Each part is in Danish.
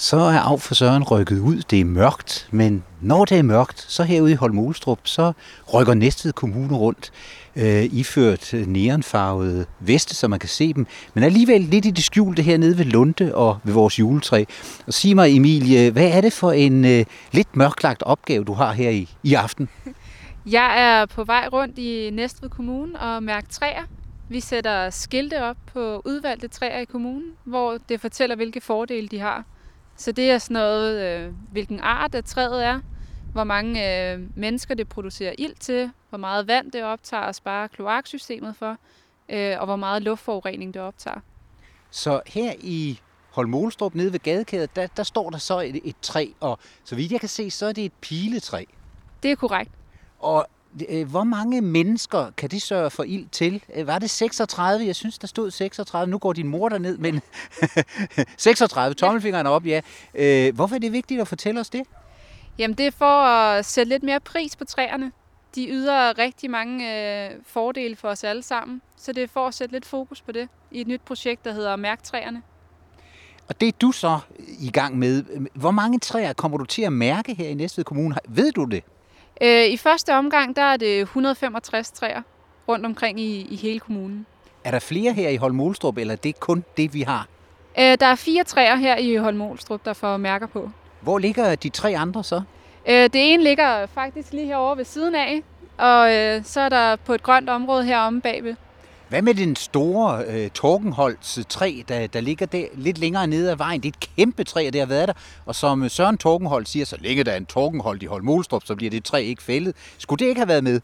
Så er af for Søren rykket ud. Det er mørkt, men når det er mørkt, så herude i Holmolstrup, så rykker Næstved Kommune rundt øh, iført neonfarvede veste, så man kan se dem, men alligevel lidt i det skjulte hernede ved Lunde og ved vores juletræ. Og sig mig, Emilie, hvad er det for en øh, lidt mørklagt opgave, du har her i, i aften? Jeg er på vej rundt i Næstved Kommune og mærker træer. Vi sætter skilte op på udvalgte træer i kommunen, hvor det fortæller, hvilke fordele de har. Så det er sådan noget, øh, hvilken art af træet er, hvor mange øh, mennesker det producerer ild til, hvor meget vand det optager og sparer kloaksystemet for, øh, og hvor meget luftforurening det optager. Så her i Holmolstrup nede ved gadekædet, der, der står der så et, et træ, og så vidt jeg kan se, så er det et piletræ. Det er korrekt. Og hvor mange mennesker kan det sørge for ild til? Øh, var det 36? Jeg synes, der stod 36. Nu går din mor derned, men 36. Tommelfingeren op, ja. Øh, hvorfor er det vigtigt at fortælle os det? Jamen, det er for at sætte lidt mere pris på træerne. De yder rigtig mange øh, fordele for os alle sammen, så det er for at sætte lidt fokus på det i et nyt projekt, der hedder Mærk træerne. Og det er du så i gang med. Hvor mange træer kommer du til at mærke her i Næstved Kommune? Ved du det? Øh, I første omgang, der er det 165 træer rundt omkring i, i hele kommunen. Er der flere her i Holmolstrup, eller er det kun det, vi har? Øh, der er fire træer her i Holmolstrup, der får mærker på. Hvor ligger de tre andre så? Øh, det ene ligger faktisk lige herovre ved siden af, og øh, så er der på et grønt område heromme bagved. Hvad med den store øh, Torkenholts træ, der, der ligger der lidt længere nede ad vejen? Det er et kæmpe træ, og det har været der. Og som Søren Torkenholt siger, så længe der er en Torkenholt i Holmolstrup, så bliver det træ ikke fældet. Skulle det ikke have været med?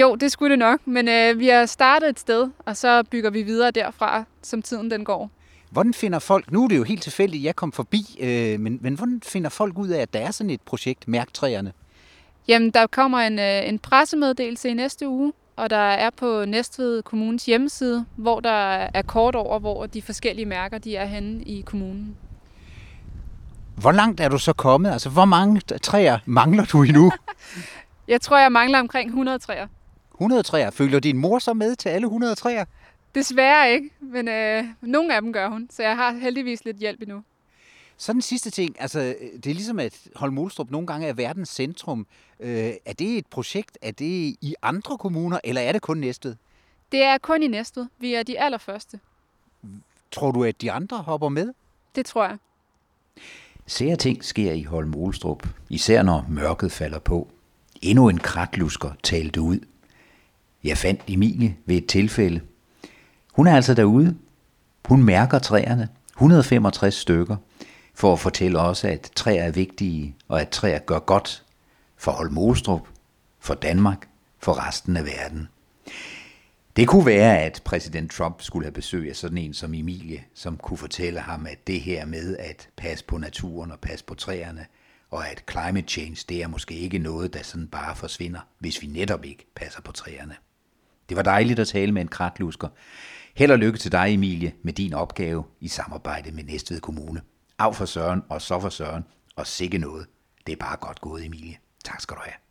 Jo, det skulle det nok, men øh, vi har startet et sted, og så bygger vi videre derfra, som tiden den går. Hvordan finder folk, nu er det jo helt tilfældigt, jeg kom forbi, øh, men, men hvordan finder folk ud af, at der er sådan et projekt, Mærktræerne? Jamen, der kommer en, øh, en pressemeddelelse i næste uge, og der er på Næstved Kommunes hjemmeside, hvor der er kort over, hvor de forskellige mærker de er henne i kommunen. Hvor langt er du så kommet? Altså, hvor mange træer mangler du endnu? jeg tror, jeg mangler omkring 100 træer. 100 træer? Følger din mor så med til alle 100 træer? Desværre ikke, men øh, nogle af dem gør hun, så jeg har heldigvis lidt hjælp endnu. Så den sidste ting, altså det er ligesom, at Holmolstrup nogle gange er verdens centrum. Øh, er det et projekt, er det i andre kommuner, eller er det kun Næstved? Det er kun i Næstved. Vi er de allerførste. Tror du, at de andre hopper med? Det tror jeg. Sære ting sker i Holmolstrup, især når mørket falder på. Endnu en kratlusker talte ud. Jeg fandt Emilie ved et tilfælde. Hun er altså derude. Hun mærker træerne, 165 stykker, for at fortælle også, at træer er vigtige, og at træer gør godt for Holmostrup, for Danmark, for resten af verden. Det kunne være, at præsident Trump skulle have besøg af sådan en som Emilie, som kunne fortælle ham, at det her med at passe på naturen og passe på træerne, og at climate change, det er måske ikke noget, der sådan bare forsvinder, hvis vi netop ikke passer på træerne. Det var dejligt at tale med en kratlusker. Held og lykke til dig, Emilie, med din opgave i samarbejde med Næstved Kommune. Af for Søren og så for Søren, og sikke noget. Det er bare godt gået, Emilie. Tak skal du have.